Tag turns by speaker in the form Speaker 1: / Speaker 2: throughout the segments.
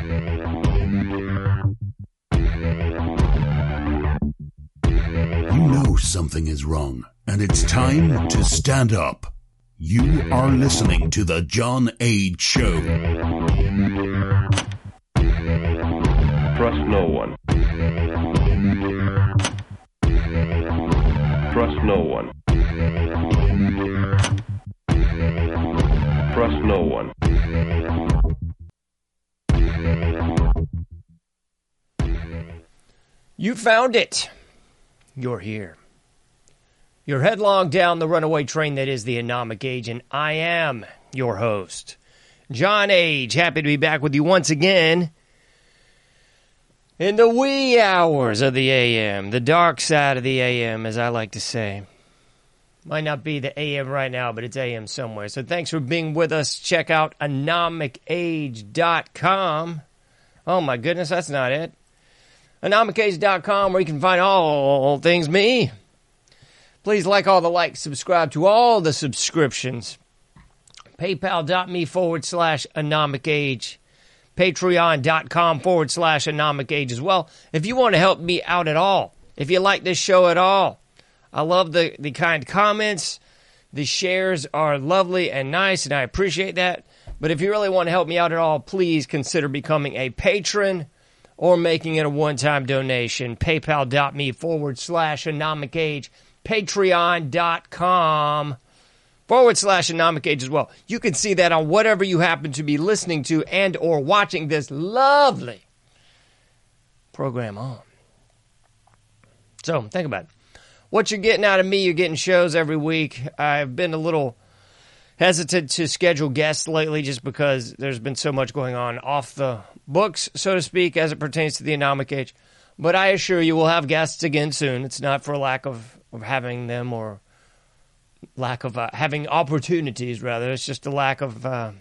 Speaker 1: You know something is wrong, and it's time to stand up. You are listening to The John Age Show.
Speaker 2: Trust no one. Trust no one. Trust no one.
Speaker 3: You found it. You're here. You're headlong down the runaway train that is the Anomic Age, and I am your host, John Age. Happy to be back with you once again in the wee hours of the AM, the dark side of the AM, as I like to say. Might not be the AM right now, but it's AM somewhere. So thanks for being with us. Check out anomicage.com. Oh my goodness, that's not it. anomicage.com where you can find all things me. Please like all the likes, subscribe to all the subscriptions. PayPal.me forward slash anomicage. Patreon.com forward slash anomicage as well. If you want to help me out at all, if you like this show at all, I love the, the kind comments. The shares are lovely and nice, and I appreciate that. But if you really want to help me out at all, please consider becoming a patron or making it a one time donation. PayPal.me forward slash anomicage. Patreon.com forward slash anomic age as well. You can see that on whatever you happen to be listening to and or watching this lovely program on. So think about it. What you're getting out of me, you're getting shows every week. I've been a little hesitant to schedule guests lately just because there's been so much going on off the books, so to speak, as it pertains to the anomic age. But I assure you we'll have guests again soon. It's not for lack of, of having them or lack of uh, having opportunities, rather. It's just a lack of uh,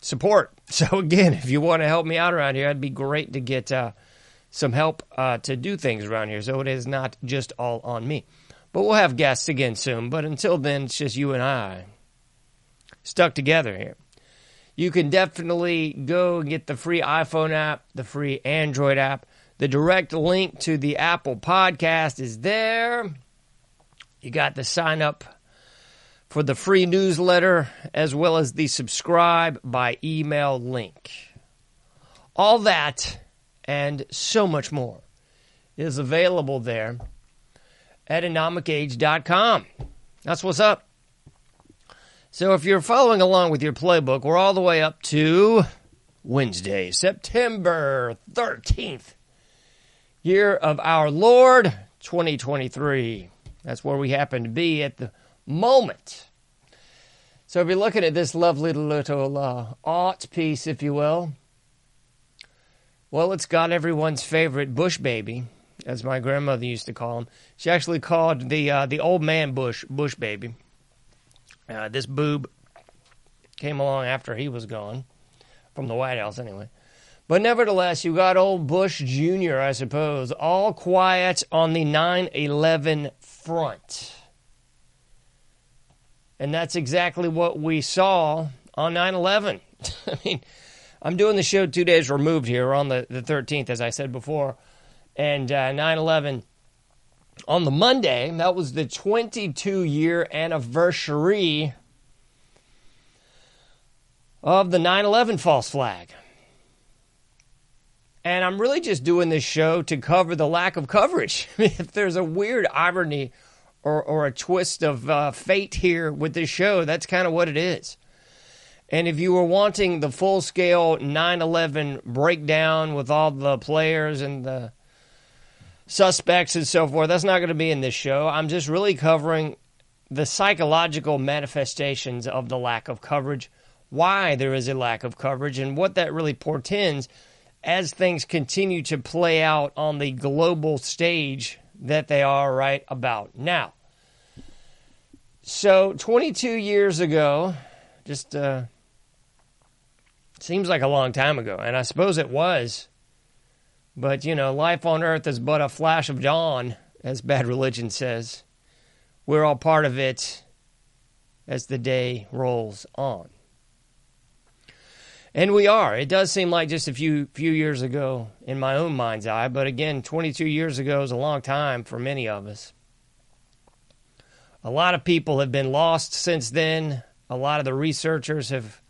Speaker 3: support. So, again, if you want to help me out around here, it'd be great to get uh, some help uh, to do things around here. So, it is not just all on me. But we'll have guests again soon. But until then, it's just you and I stuck together here. You can definitely go and get the free iPhone app, the free Android app. The direct link to the Apple podcast is there. You got the sign up for the free newsletter as well as the subscribe by email link. All that and so much more is available there at anomicage.com. That's what's up. So if you're following along with your playbook, we're all the way up to Wednesday, September 13th, year of our Lord 2023. That's where we happen to be at the moment. So if you're looking at this lovely little uh, art piece, if you will, well, it's got everyone's favorite bush baby, as my grandmother used to call him. She actually called the uh, the old man bush bush baby. Uh, this boob came along after he was gone from the White House, anyway. But nevertheless, you got old Bush Jr., I suppose, all quiet on the 9 11 front. And that's exactly what we saw on 9 11. I mean, I'm doing the show two days removed here on the, the 13th, as I said before. And 9 uh, 11 on the Monday, that was the 22 year anniversary of the 9 11 false flag. And I'm really just doing this show to cover the lack of coverage. if there's a weird irony or, or a twist of uh, fate here with this show, that's kind of what it is. And if you were wanting the full scale 9 11 breakdown with all the players and the suspects and so forth, that's not going to be in this show. I'm just really covering the psychological manifestations of the lack of coverage why there is a lack of coverage and what that really portends as things continue to play out on the global stage that they are right about now. So, 22 years ago, just uh, seems like a long time ago, and I suppose it was. But, you know, life on earth is but a flash of dawn, as bad religion says. We're all part of it as the day rolls on. And we are. It does seem like just a few few years ago in my own mind's eye, but again, 22 years ago is a long time for many of us. A lot of people have been lost since then. A lot of the researchers have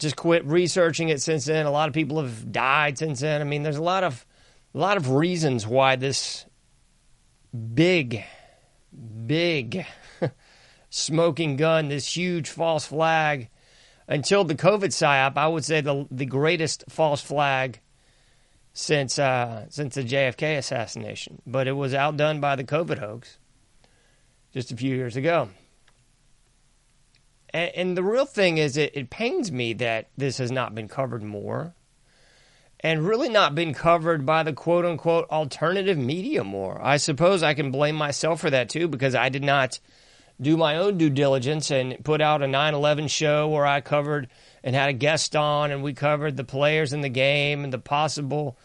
Speaker 3: just quit researching it since then. A lot of people have died since then. I mean, there's a lot of a lot of reasons why this big, big smoking gun, this huge false flag, until the COVID psyop, I would say the the greatest false flag since uh, since the JFK assassination. But it was outdone by the COVID hoax just a few years ago. And, and the real thing is, it, it pains me that this has not been covered more and really not been covered by the quote unquote alternative media more. I suppose I can blame myself for that too because I did not do my own due diligence and put out a 9 11 show where I covered and had a guest on and we covered the players in the game and the possible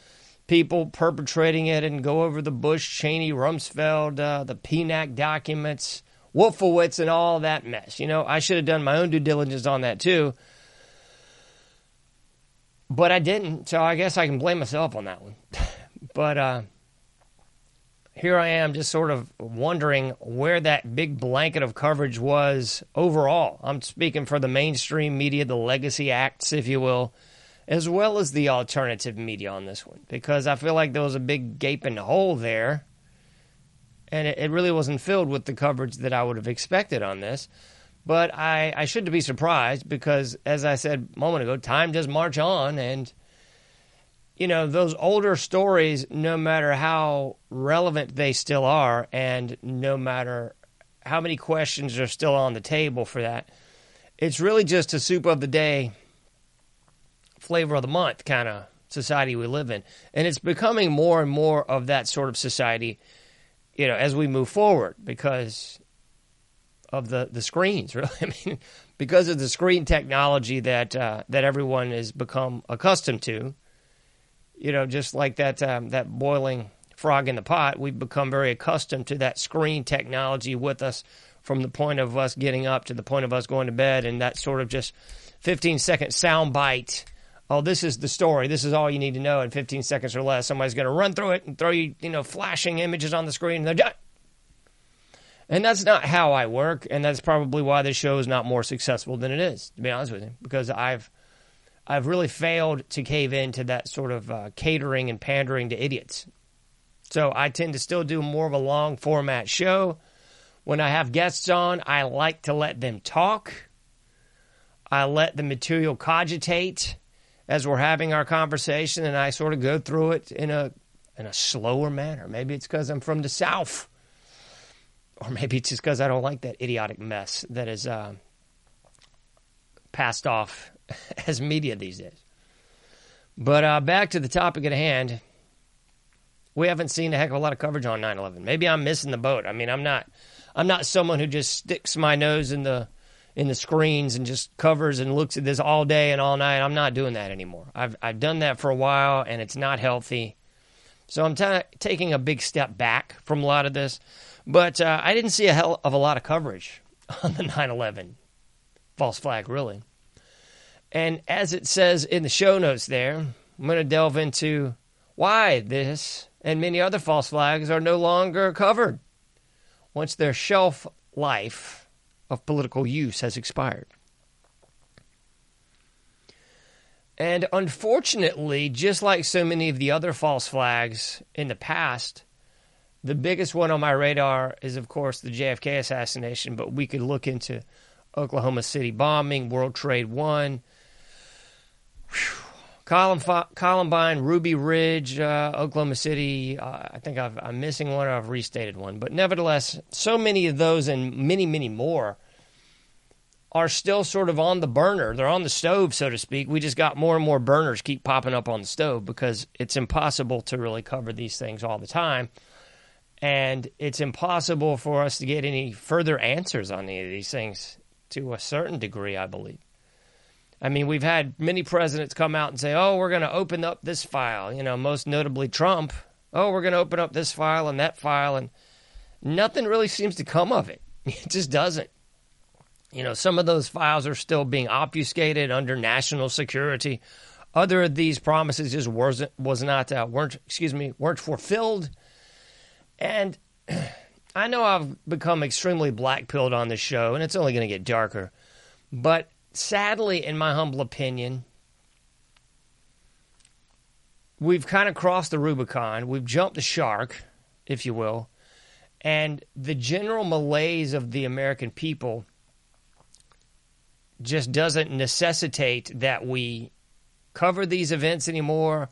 Speaker 3: people perpetrating it and go over the Bush, Cheney, Rumsfeld, uh, the PNAC documents, Wolfowitz, and all that mess. You know, I should have done my own due diligence on that too. But I didn't, so I guess I can blame myself on that one. but uh, here I am just sort of wondering where that big blanket of coverage was overall. I'm speaking for the mainstream media, the legacy acts, if you will as well as the alternative media on this one because I feel like there was a big gaping hole there and it, it really wasn't filled with the coverage that I would have expected on this. But I, I shouldn't be surprised because, as I said a moment ago, time does march on. And, you know, those older stories, no matter how relevant they still are, and no matter how many questions are still on the table for that, it's really just a soup of the day flavor of the month kind of society we live in. And it's becoming more and more of that sort of society, you know, as we move forward because of the, the screens, really. I mean, because of the screen technology that uh, that everyone has become accustomed to. You know, just like that um, that boiling frog in the pot, we've become very accustomed to that screen technology with us from the point of us getting up to the point of us going to bed, and that sort of just 15 second sound bite oh, this is the story. This is all you need to know in 15 seconds or less. Somebody's going to run through it and throw you, you know, flashing images on the screen and they're done. And that's not how I work, and that's probably why this show is not more successful than it is, to be honest with you, because I've I've really failed to cave into that sort of uh, catering and pandering to idiots. So I tend to still do more of a long format show. When I have guests on, I like to let them talk. I let the material cogitate as we're having our conversation, and I sort of go through it in a in a slower manner. Maybe it's because I'm from the South, or maybe it's just because I don't like that idiotic mess that is uh, passed off as media these days. But uh, back to the topic at hand. We haven't seen a heck of a lot of coverage on 9/11. Maybe I'm missing the boat. I mean, I'm not I'm not someone who just sticks my nose in the in the screens and just covers and looks at this all day and all night. I'm not doing that anymore. I've I've done that for a while and it's not healthy. So I'm t- taking a big step back from a lot of this. But uh, I didn't see a hell of a lot of coverage on the 9/11 false flag, really. And as it says in the show notes there, I'm going to delve into why this and many other false flags are no longer covered once their shelf life of political use has expired. And unfortunately, just like so many of the other false flags in the past, the biggest one on my radar is, of course, the JFK assassination, but we could look into Oklahoma City bombing, World Trade One, Columbine, Ruby Ridge, uh, Oklahoma City. Uh, I think i am missing one or I've restated one. But nevertheless, so many of those and many, many more are still sort of on the burner. They're on the stove, so to speak. We just got more and more burners keep popping up on the stove because it's impossible to really cover these things all the time. And it's impossible for us to get any further answers on any of these things to a certain degree, I believe. I mean, we've had many presidents come out and say, oh, we're going to open up this file, you know, most notably Trump. Oh, we're going to open up this file and that file. And nothing really seems to come of it. It just doesn't. You know, some of those files are still being obfuscated under national security. Other of these promises just wasn't was not uh, weren't excuse me weren't fulfilled. And I know I've become extremely black pilled on this show, and it's only going to get darker. But sadly, in my humble opinion, we've kind of crossed the Rubicon. We've jumped the shark, if you will. And the general malaise of the American people just doesn't necessitate that we cover these events anymore,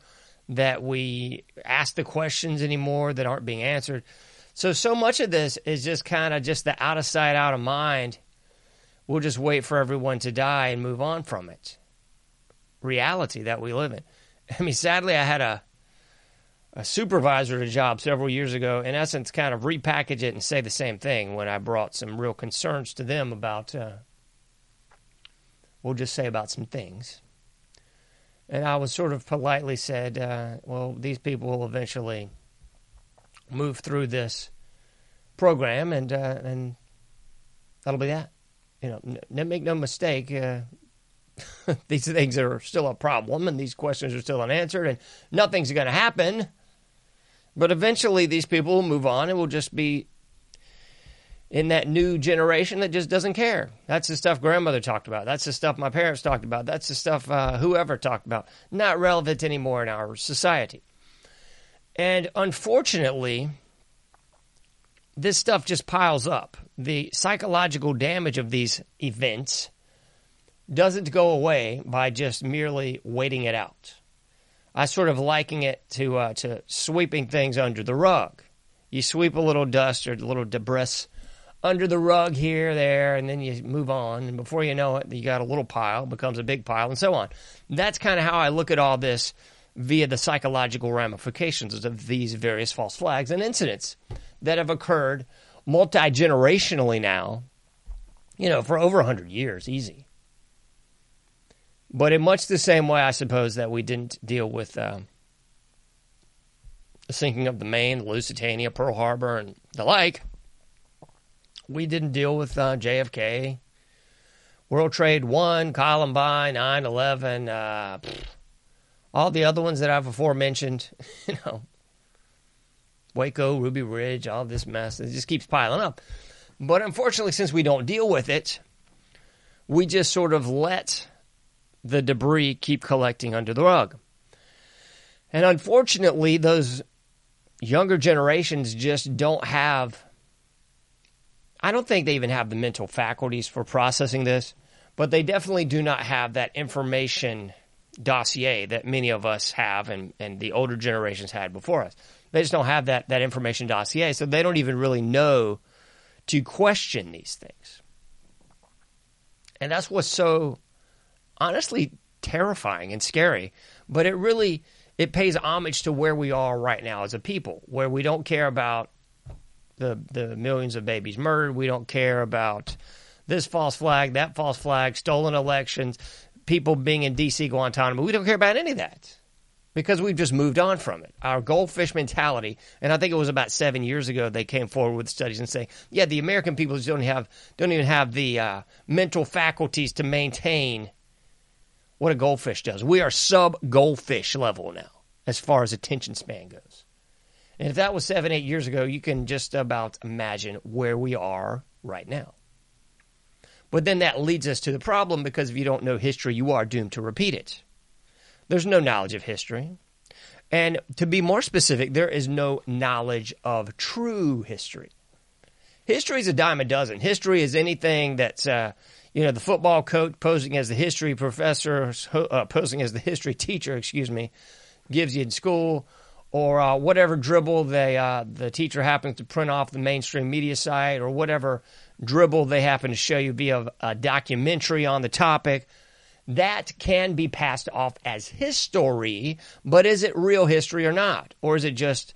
Speaker 3: that we ask the questions anymore that aren't being answered. So, so much of this is just kind of just the out of sight, out of mind. We'll just wait for everyone to die and move on from it. Reality that we live in. I mean, sadly, I had a a supervisor at a job several years ago, in essence, kind of repackage it and say the same thing when I brought some real concerns to them about uh, we'll just say about some things. And I was sort of politely said, uh, well, these people will eventually move through this program, and uh, and that'll be that. You know, n- make no mistake, uh, these things are still a problem, and these questions are still unanswered, and nothing's going to happen. But eventually, these people will move on, and will just be in that new generation that just doesn't care. That's the stuff grandmother talked about. That's the stuff my parents talked about. That's the stuff uh, whoever talked about. Not relevant anymore in our society. And unfortunately, this stuff just piles up. The psychological damage of these events doesn't go away by just merely waiting it out. I sort of liken it to uh, to sweeping things under the rug. You sweep a little dust or a little debris under the rug here, there, and then you move on. And before you know it, you got a little pile, becomes a big pile, and so on. That's kind of how I look at all this via the psychological ramifications of these various false flags and incidents that have occurred multi generationally now, you know, for over 100 years, easy. But in much the same way, I suppose, that we didn't deal with uh, the sinking of the Maine, the Lusitania, Pearl Harbor, and the like we didn't deal with uh, JFK, World Trade One, Columbine, 9 11, uh, all the other ones that I've aforementioned, you know, Waco, Ruby Ridge, all this mess. It just keeps piling up. But unfortunately, since we don't deal with it, we just sort of let the debris keep collecting under the rug. And unfortunately, those younger generations just don't have I don't think they even have the mental faculties for processing this, but they definitely do not have that information dossier that many of us have and, and the older generations had before us. They just don't have that, that information dossier, so they don't even really know to question these things. And that's what's so honestly terrifying and scary, but it really it pays homage to where we are right now as a people, where we don't care about the the millions of babies murdered. We don't care about this false flag, that false flag, stolen elections, people being in D.C. Guantanamo. We don't care about any of that because we've just moved on from it. Our goldfish mentality, and I think it was about seven years ago they came forward with studies and say, yeah, the American people don't have don't even have the uh, mental faculties to maintain what a goldfish does. We are sub goldfish level now as far as attention span goes. And if that was seven, eight years ago, you can just about imagine where we are right now. But then that leads us to the problem because if you don't know history, you are doomed to repeat it. There's no knowledge of history. And to be more specific, there is no knowledge of true history. History is a dime a dozen. History is anything that's, uh, you know, the football coach posing as the history professor, uh, posing as the history teacher, excuse me, gives you in school or uh, whatever dribble they uh, the teacher happens to print off the mainstream media site, or whatever dribble they happen to show you via a documentary on the topic. That can be passed off as history, but is it real history or not? Or is it just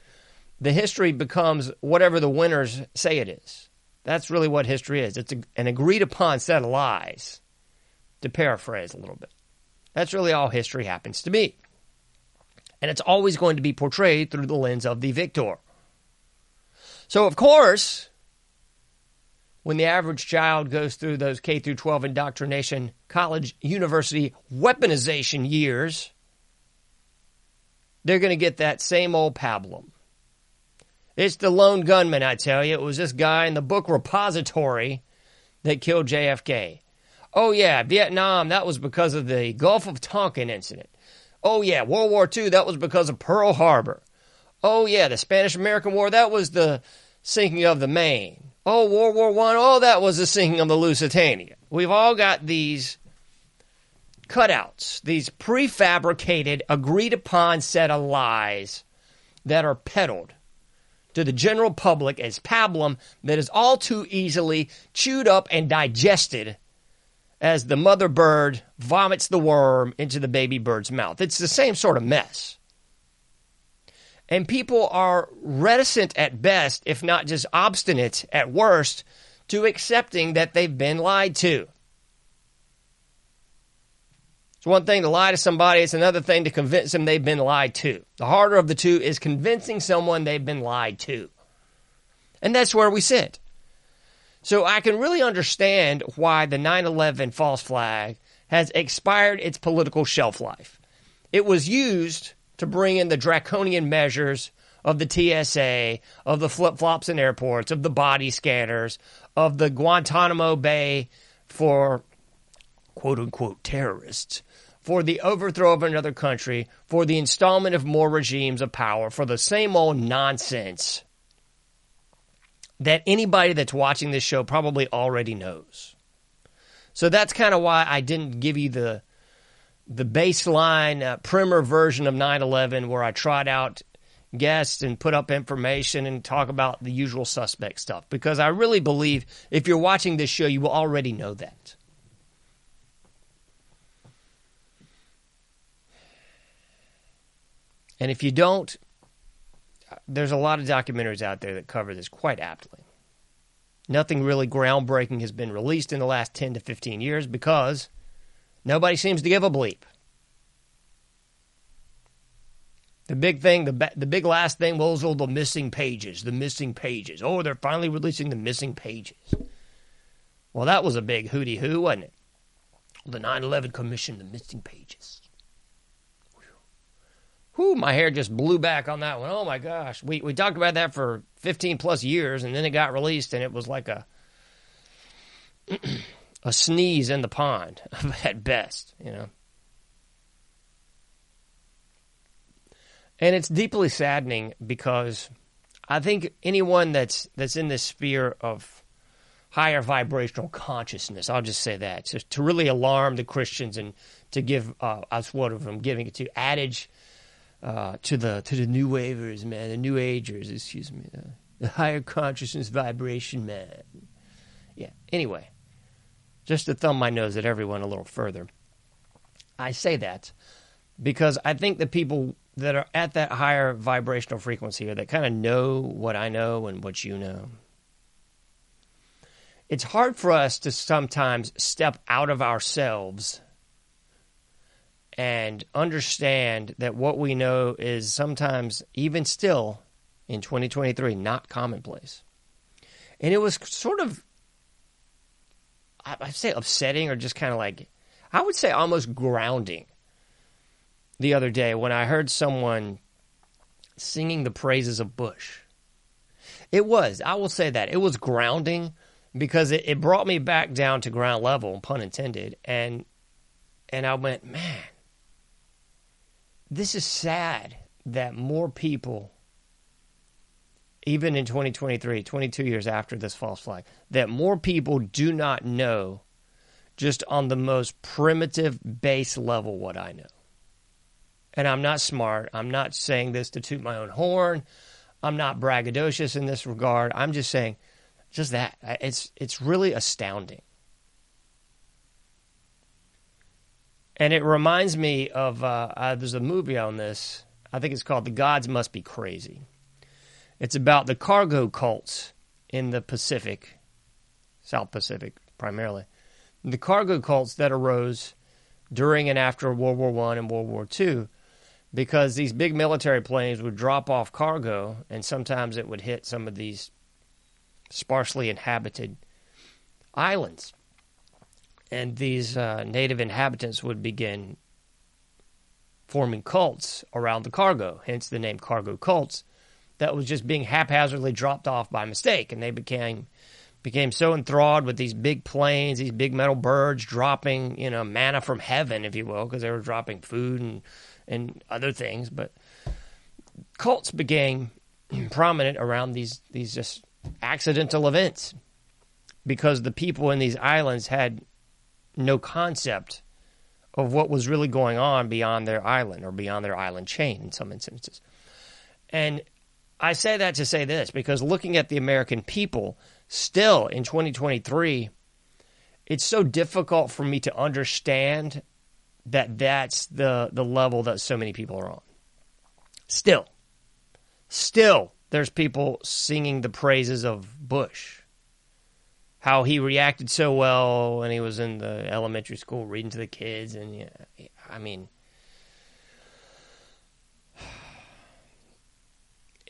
Speaker 3: the history becomes whatever the winners say it is? That's really what history is. It's a, an agreed upon set of lies, to paraphrase a little bit. That's really all history happens to be. And it's always going to be portrayed through the lens of the victor. So, of course, when the average child goes through those K through 12 indoctrination, college, university weaponization years, they're going to get that same old pablum. It's the lone gunman, I tell you. It was this guy in the book repository that killed JFK. Oh, yeah, Vietnam, that was because of the Gulf of Tonkin incident. Oh, yeah, World War II, that was because of Pearl Harbor. Oh, yeah, the Spanish American War, that was the sinking of the Maine. Oh, World War One, oh, that was the sinking of the Lusitania. We've all got these cutouts, these prefabricated, agreed upon set of lies that are peddled to the general public as pablum that is all too easily chewed up and digested as the mother bird vomits the worm into the baby bird's mouth. It's the same sort of mess. And people are reticent at best, if not just obstinate at worst, to accepting that they've been lied to. It's one thing to lie to somebody, it's another thing to convince them they've been lied to. The harder of the two is convincing someone they've been lied to. And that's where we sit. So I can really understand why the 9 11 false flag has expired its political shelf life. It was used to bring in the draconian measures of the TSA, of the flip flops in airports, of the body scanners, of the Guantanamo Bay for quote unquote terrorists, for the overthrow of another country, for the installment of more regimes of power, for the same old nonsense that anybody that's watching this show probably already knows. So that's kind of why I didn't give you the the baseline uh, primer version of 9/11 where I trot out guests and put up information and talk about the usual suspect stuff because I really believe if you're watching this show you will already know that. And if you don't, there's a lot of documentaries out there that cover this quite aptly. Nothing really groundbreaking has been released in the last 10 to 15 years because nobody seems to give a bleep. The big thing, the the big last thing was all the missing pages, the missing pages. Oh, they're finally releasing the missing pages. Well, that was a big hooty hoo, wasn't it? The 9/11 Commission, the missing pages. Whew, my hair just blew back on that one. Oh my gosh. We we talked about that for 15 plus years and then it got released and it was like a a sneeze in the pond at best, you know. And it's deeply saddening because I think anyone that's that's in this sphere of higher vibrational consciousness, I'll just say that, to, to really alarm the Christians and to give uh, us what I'm giving it to adage uh, to the to the new wavers, man, the new agers, excuse me, uh, the higher consciousness vibration, man. Yeah. Anyway, just to thumb my nose at everyone a little further. I say that because I think the people that are at that higher vibrational frequency or that kind of know what I know and what you know. It's hard for us to sometimes step out of ourselves and understand that what we know is sometimes, even still in 2023, not commonplace. And it was sort of, I'd say upsetting or just kind of like, I would say almost grounding the other day when I heard someone singing the praises of Bush. It was, I will say that. It was grounding because it, it brought me back down to ground level, pun intended, and and I went, man, this is sad that more people, even in 2023, 22 years after this false flag, that more people do not know just on the most primitive base level what I know. and I'm not smart. I'm not saying this to toot my own horn. I'm not braggadocious in this regard. I'm just saying, just that. It's it's really astounding. And it reminds me of uh, uh, there's a movie on this. I think it's called The Gods Must Be Crazy. It's about the cargo cults in the Pacific, South Pacific primarily. The cargo cults that arose during and after World War One and World War Two, because these big military planes would drop off cargo, and sometimes it would hit some of these sparsely inhabited islands and these uh, native inhabitants would begin forming cults around the cargo, hence the name cargo cults, that was just being haphazardly dropped off by mistake, and they became became so enthralled with these big planes, these big metal birds dropping, you know, manna from heaven, if you will, because they were dropping food and and other things. But cults became prominent around these these just accidental events because the people in these islands had no concept of what was really going on beyond their island or beyond their island chain in some instances. And I say that to say this because looking at the American people, still in 2023, it's so difficult for me to understand that that's the, the level that so many people are on. Still, still, there's people singing the praises of Bush how he reacted so well when he was in the elementary school reading to the kids and yeah, I mean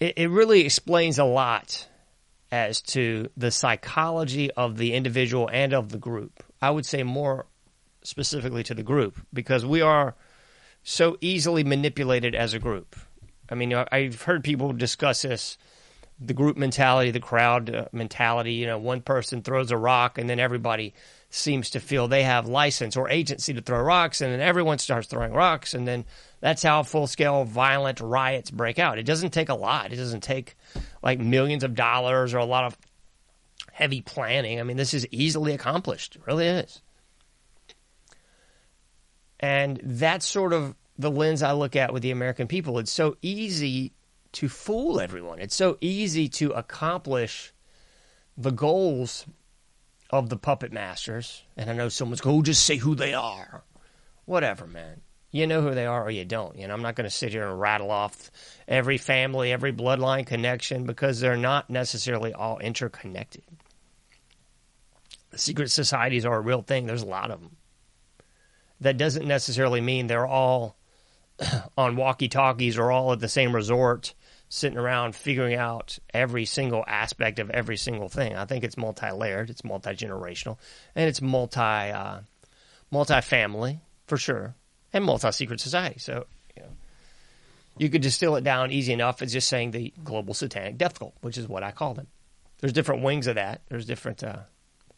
Speaker 3: it, it really explains a lot as to the psychology of the individual and of the group. I would say more specifically to the group because we are so easily manipulated as a group. I mean, I've heard people discuss this the group mentality, the crowd uh, mentality. You know, one person throws a rock and then everybody seems to feel they have license or agency to throw rocks, and then everyone starts throwing rocks, and then that's how full scale violent riots break out. It doesn't take a lot. It doesn't take like millions of dollars or a lot of heavy planning. I mean, this is easily accomplished. It really is. And that's sort of the lens I look at with the American people. It's so easy to fool everyone. It's so easy to accomplish the goals of the puppet masters. And I know someone's going, oh, just say who they are. Whatever, man. You know who they are or you don't. You know, I'm not going to sit here and rattle off every family, every bloodline connection because they're not necessarily all interconnected. Secret societies are a real thing. There's a lot of them. That doesn't necessarily mean they're all on walkie talkies or all at the same resort sitting around figuring out every single aspect of every single thing. I think it's multi-layered, it's multi-generational, and it's multi uh, multi-family for sure, and multi-secret society. So you know, you could distill it down easy enough as just saying the global satanic death cult, which is what I call them. There's different wings of that. There's different uh,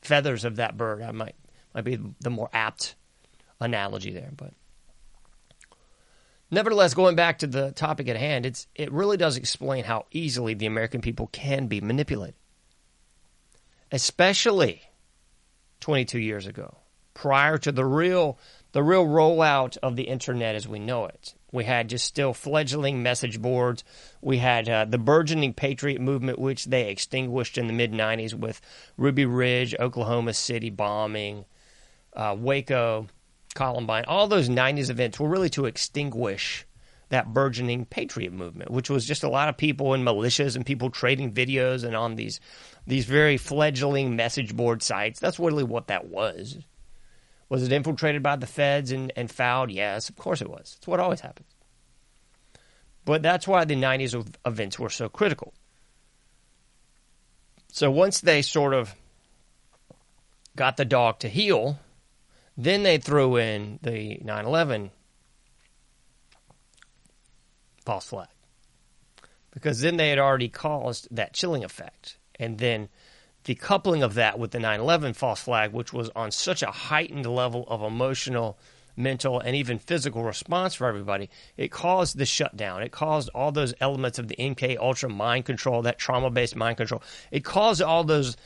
Speaker 3: feathers of that bird. I might might be the more apt analogy there, but Nevertheless, going back to the topic at hand, it's it really does explain how easily the American people can be manipulated. Especially 22 years ago, prior to the real the real rollout of the internet as we know it. We had just still fledgling message boards. We had uh, the burgeoning patriot movement, which they extinguished in the mid 90s with Ruby Ridge, Oklahoma City bombing, uh, Waco, Columbine, all those 90s events were really to extinguish that burgeoning patriot movement, which was just a lot of people in militias and people trading videos and on these these very fledgling message board sites. That's really what that was. Was it infiltrated by the feds and, and fouled? Yes, of course it was. It's what always happens. But that's why the 90s events were so critical. So once they sort of got the dog to heel, then they threw in the 9 11 false flag. Because then they had already caused that chilling effect. And then the coupling of that with the 9 11 false flag, which was on such a heightened level of emotional, mental, and even physical response for everybody, it caused the shutdown. It caused all those elements of the MK Ultra mind control, that trauma based mind control. It caused all those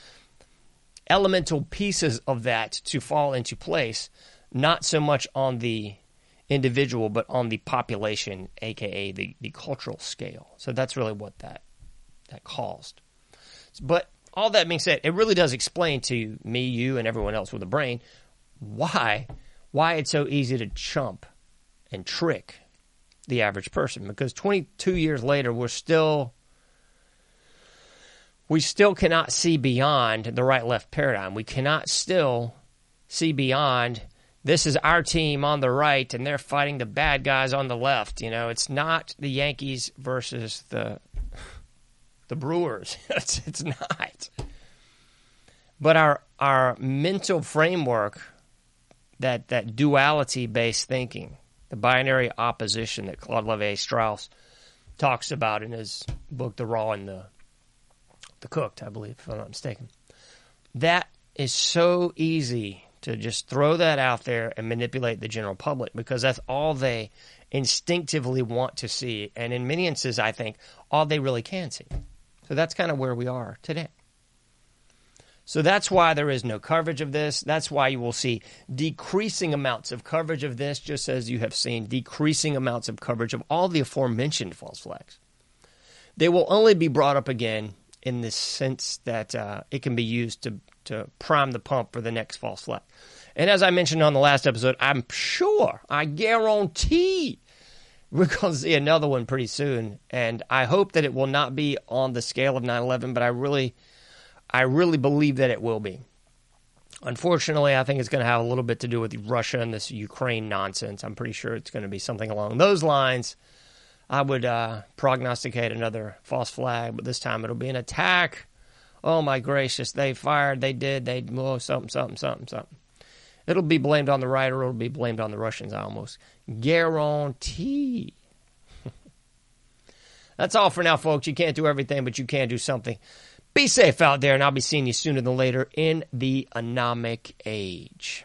Speaker 3: elemental pieces of that to fall into place, not so much on the individual, but on the population, aka the, the cultural scale. So that's really what that that caused. But all that being said, it really does explain to me, you, and everyone else with a brain why why it's so easy to chump and trick the average person. Because 22 years later, we're still we still cannot see beyond the right left paradigm. We cannot still see beyond this is our team on the right and they're fighting the bad guys on the left. You know, it's not the Yankees versus the the Brewers. it's, it's not. But our our mental framework, that that duality based thinking, the binary opposition that Claude Levi Strauss talks about in his book The Raw and the the Cooked, I believe, if I'm not mistaken. That is so easy to just throw that out there and manipulate the general public because that's all they instinctively want to see. And in many instances, I think all they really can see. So that's kind of where we are today. So that's why there is no coverage of this. That's why you will see decreasing amounts of coverage of this, just as you have seen decreasing amounts of coverage of all the aforementioned false flags. They will only be brought up again in the sense that uh, it can be used to, to prime the pump for the next false flag. And as I mentioned on the last episode, I'm sure, I guarantee we're going to see another one pretty soon. And I hope that it will not be on the scale of 9 11, but I really, I really believe that it will be. Unfortunately, I think it's going to have a little bit to do with Russia and this Ukraine nonsense. I'm pretty sure it's going to be something along those lines. I would uh, prognosticate another false flag, but this time it'll be an attack. Oh my gracious, they fired, they did, they, oh, something, something, something, something. It'll be blamed on the right or it'll be blamed on the Russians, I almost guarantee. That's all for now, folks. You can't do everything, but you can do something. Be safe out there, and I'll be seeing you sooner than later in the anomic age.